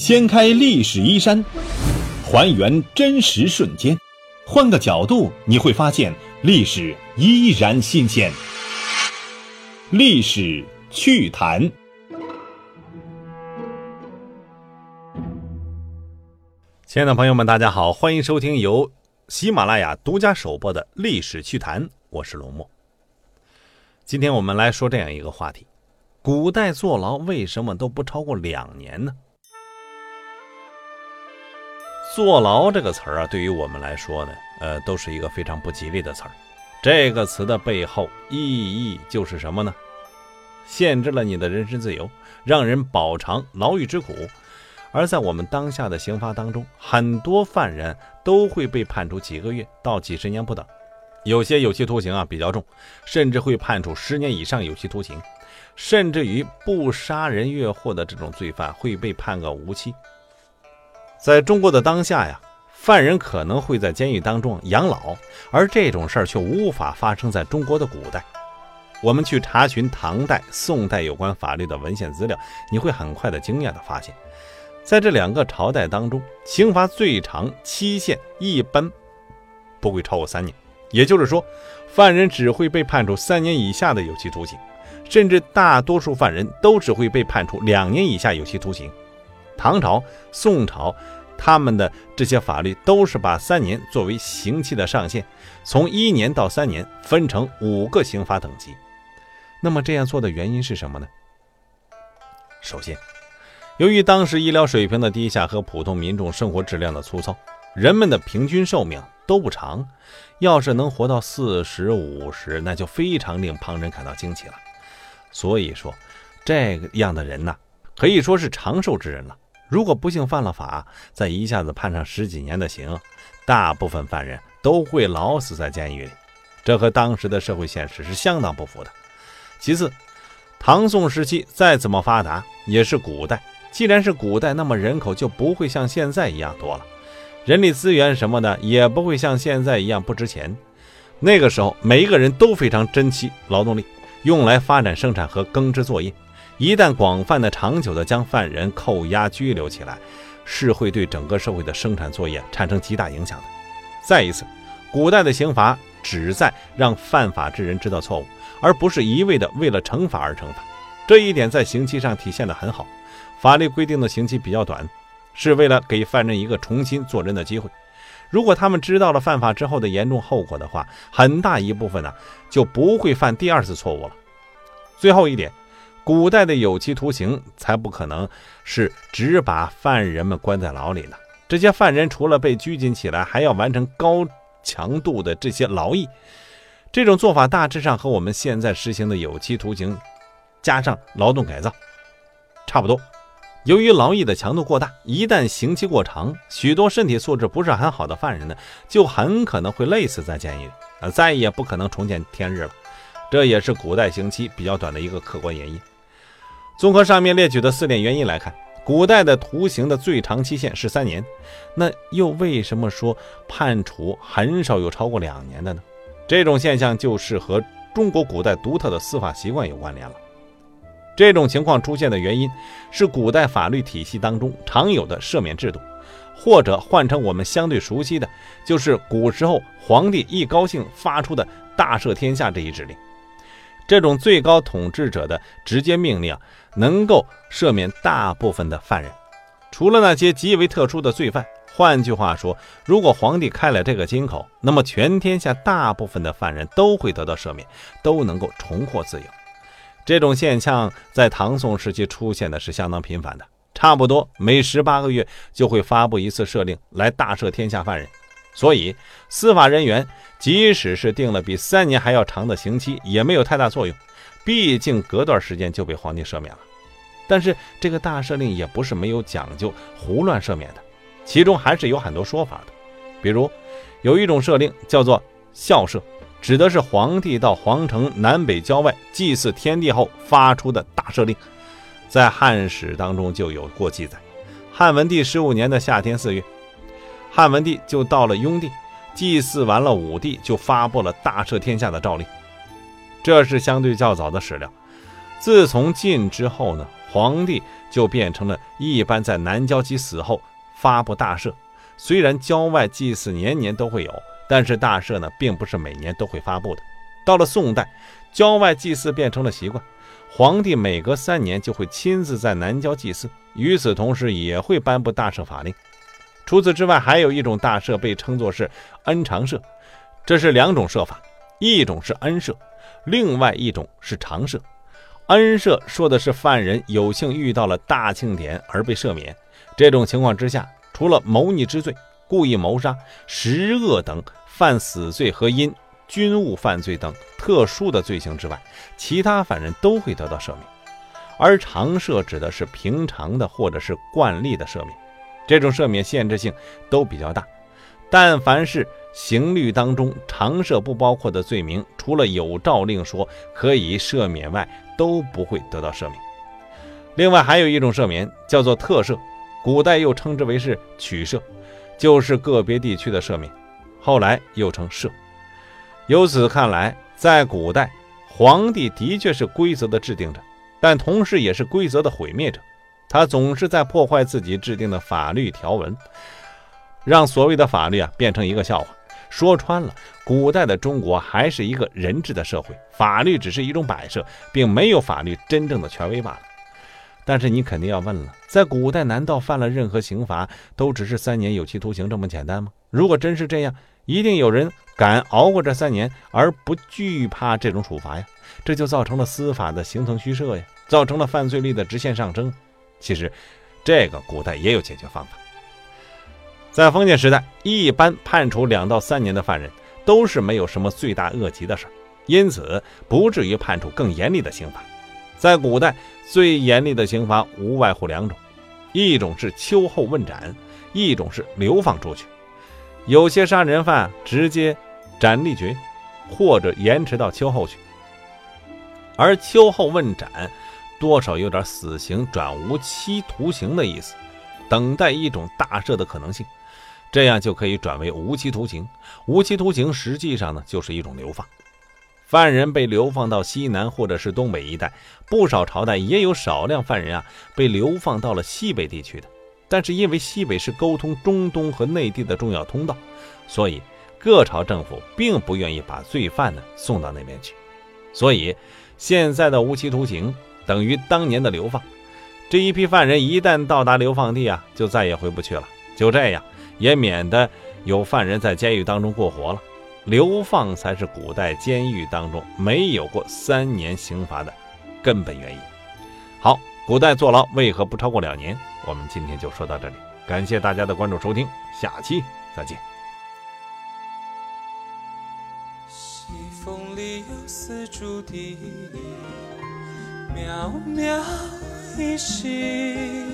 掀开历史衣衫，还原真实瞬间，换个角度你会发现历史依然新鲜。历史趣谈，亲爱的朋友们，大家好，欢迎收听由喜马拉雅独家首播的《历史趣谈》，我是龙墨。今天我们来说这样一个话题：古代坐牢为什么都不超过两年呢？坐牢这个词儿啊，对于我们来说呢，呃，都是一个非常不吉利的词儿。这个词的背后意义就是什么呢？限制了你的人身自由，让人饱尝牢狱之苦。而在我们当下的刑罚当中，很多犯人都会被判处几个月到几十年不等。有些有期徒刑啊比较重，甚至会判处十年以上有期徒刑，甚至于不杀人越货的这种罪犯会被判个无期。在中国的当下呀，犯人可能会在监狱当中养老，而这种事儿却无法发生在中国的古代。我们去查询唐代、宋代有关法律的文献资料，你会很快的惊讶的发现，在这两个朝代当中，刑罚最长期限一般不会超过三年。也就是说，犯人只会被判处三年以下的有期徒刑，甚至大多数犯人都只会被判处两年以下有期徒刑。唐朝、宋朝，他们的这些法律都是把三年作为刑期的上限，从一年到三年分成五个刑罚等级。那么这样做的原因是什么呢？首先，由于当时医疗水平的低下和普通民众生活质量的粗糙，人们的平均寿命都不长。要是能活到四十五十，那就非常令旁人感到惊奇了。所以说，这样的人呐，可以说是长寿之人了。如果不幸犯了法，再一下子判上十几年的刑，大部分犯人都会老死在监狱里，这和当时的社会现实是相当不符的。其次，唐宋时期再怎么发达，也是古代。既然是古代，那么人口就不会像现在一样多了。人力资源什么的也不会像现在一样不值钱。那个时候，每一个人都非常珍惜劳动力，用来发展生产和耕织作业。一旦广泛的、长久的将犯人扣押拘留起来，是会对整个社会的生产作业产生极大影响的。再一次，古代的刑罚旨在让犯法之人知道错误，而不是一味的为了惩罚而惩罚。这一点在刑期上体现得很好。法律规定的刑期比较短。是为了给犯人一个重新做人的机会。如果他们知道了犯法之后的严重后果的话，很大一部分呢就不会犯第二次错误了。最后一点，古代的有期徒刑才不可能是只把犯人们关在牢里呢。这些犯人除了被拘禁起来，还要完成高强度的这些劳役。这种做法大致上和我们现在实行的有期徒刑加上劳动改造差不多。由于劳役的强度过大，一旦刑期过长，许多身体素质不是很好的犯人呢，就很可能会累死在监狱里，啊，再也不可能重见天日了。这也是古代刑期比较短的一个客观原因。综合上面列举的四点原因来看，古代的徒刑的最长期限是三年，那又为什么说判处很少有超过两年的呢？这种现象就是和中国古代独特的司法习惯有关联了。这种情况出现的原因是古代法律体系当中常有的赦免制度，或者换成我们相对熟悉的，就是古时候皇帝一高兴发出的大赦天下这一指令。这种最高统治者的直接命令，能够赦免大部分的犯人，除了那些极为特殊的罪犯。换句话说，如果皇帝开了这个金口，那么全天下大部分的犯人都会得到赦免，都能够重获自由。这种现象在唐宋时期出现的是相当频繁的，差不多每十八个月就会发布一次赦令来大赦天下犯人。所以，司法人员即使是定了比三年还要长的刑期，也没有太大作用，毕竟隔段时间就被皇帝赦免了。但是，这个大赦令也不是没有讲究、胡乱赦免的，其中还是有很多说法的。比如，有一种赦令叫做孝赦。指的是皇帝到皇城南北郊外祭祀天地后发出的大赦令，在汉史当中就有过记载。汉文帝十五年的夏天四月，汉文帝就到了雍地，祭祀完了武帝，就发布了大赦天下的诏令。这是相对较早的史料。自从晋之后呢，皇帝就变成了一般在南郊祭死后发布大赦。虽然郊外祭祀年年都会有，但是大赦呢，并不是每年都会发布的。到了宋代，郊外祭祀变成了习惯，皇帝每隔三年就会亲自在南郊祭祀，与此同时也会颁布大赦法令。除此之外，还有一种大赦被称作是恩常赦，这是两种赦法，一种是恩赦，另外一种是常赦。恩赦说的是犯人有幸遇到了大庆典而被赦免，这种情况之下。除了谋逆之罪、故意谋杀、十恶等犯死罪和因军务犯罪等特殊的罪行之外，其他犯人都会得到赦免。而常赦指的是平常的或者是惯例的赦免，这种赦免限制性都比较大。但凡是刑律当中常赦不包括的罪名，除了有诏令说可以赦免外，都不会得到赦免。另外还有一种赦免叫做特赦。古代又称之为是取赦，就是个别地区的赦免，后来又称赦。由此看来，在古代，皇帝的确是规则的制定者，但同时也是规则的毁灭者。他总是在破坏自己制定的法律条文，让所谓的法律啊变成一个笑话。说穿了，古代的中国还是一个人治的社会，法律只是一种摆设，并没有法律真正的权威罢了。但是你肯定要问了，在古代难道犯了任何刑罚都只是三年有期徒刑这么简单吗？如果真是这样，一定有人敢熬过这三年而不惧怕这种处罚呀，这就造成了司法的形同虚设呀，造成了犯罪率的直线上升。其实，这个古代也有解决方法。在封建时代，一般判处两到三年的犯人都是没有什么罪大恶极的事儿，因此不至于判处更严厉的刑罚。在古代。最严厉的刑罚无外乎两种，一种是秋后问斩，一种是流放出去。有些杀人犯直接斩立决，或者延迟到秋后去。而秋后问斩，多少有点死刑转无期徒刑的意思，等待一种大赦的可能性，这样就可以转为无期徒刑。无期徒刑实际上呢，就是一种流放。犯人被流放到西南或者是东北一带，不少朝代也有少量犯人啊被流放到了西北地区的。但是因为西北是沟通中东和内地的重要通道，所以各朝政府并不愿意把罪犯呢送到那边去。所以现在的无期徒刑等于当年的流放。这一批犯人一旦到达流放地啊，就再也回不去了。就这样，也免得有犯人在监狱当中过活了。流放才是古代监狱当中没有过三年刑罚的根本原因。好，古代坐牢为何不超过两年？我们今天就说到这里，感谢大家的关注收听，下期再见。西风里有丝竹笛，渺渺一息。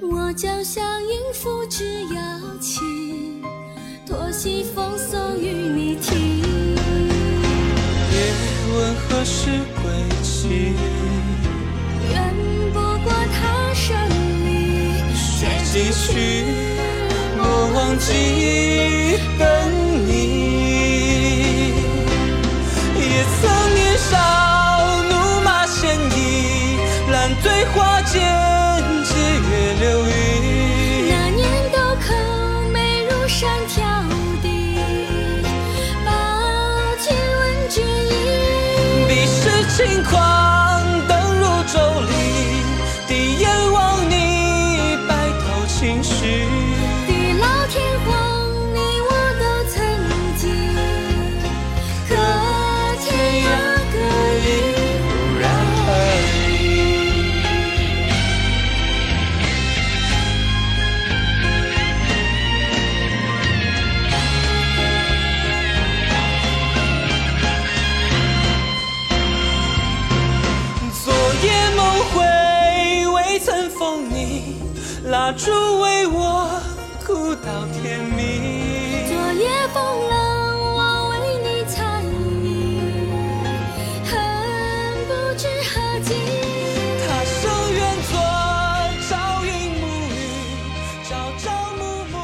我将相迎付之邀请。托西风送与你听。夜问何时归期？远不过他生离。且继续，莫忘记等你。也曾年少，光到天明。昨夜风冷，我为你残影，恨不知何尽。他生愿做朝云暮雨，朝朝暮暮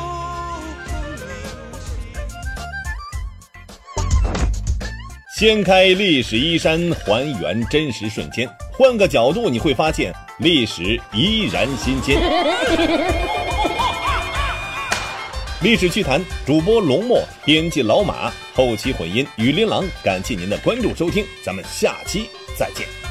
掀开历史衣衫，还原真实瞬间，换个角度你会发现。历史依然新鲜。历史趣谈，主播龙墨，编辑老马，后期混音雨林郎。感谢您的关注收听，咱们下期再见。